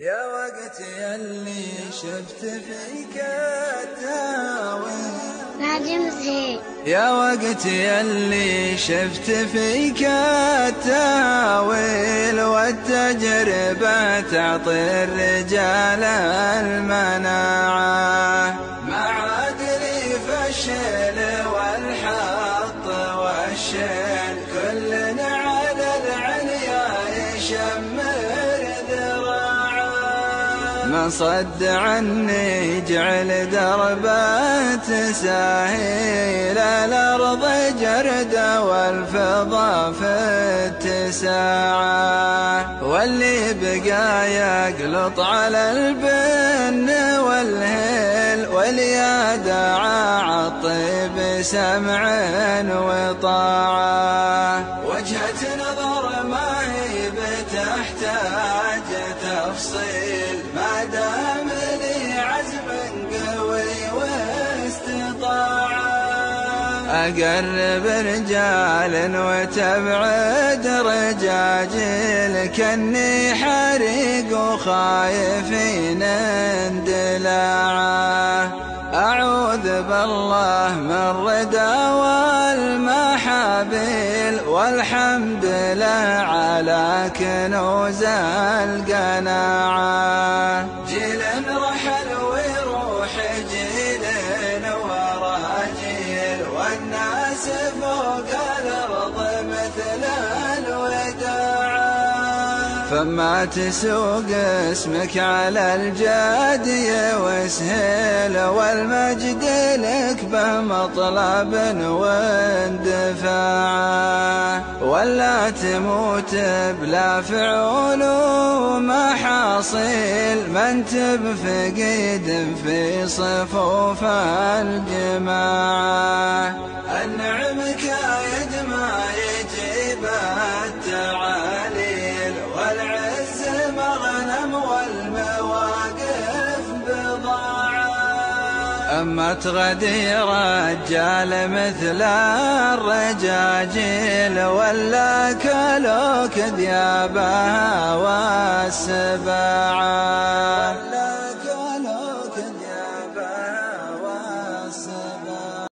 يا وقت يلي شفت فيك التاويل. ناجم زهير. يا وقت يلي شفت فيك التاويل والتجربة تعطي الرجال المناعة. ما عاد لي فشل والحط والشل كلنا من صد عني جعل دربة ساهيل الأرض جردة والفضا في اتساعة واللي بقى يقلط على البن والهيل واليادع عالطيب سمع وطاعة. بتحتاج تفصيل. ما دام لي عزم قوي واستطاعة. أقرب رجال وتبعد رجاجيل كني حريق وخايفين اندلاعة. أعوذ بالله من والمحابيل والحمد له على كنوز القناعة. جيل رحل ويروح جيل ورا جيل والناس فوق الأرض مثل الوداعة فما تسوق اسمك على الجادية وسهيل والمجد لك به مطلب واندفاع. ولا تموت بلا فعول ومحاصيل من تبفقيد في صفوف الجماعة. أما تغدي رجال مثل الرجاجيل ولا كلوك ذيابها والسباعة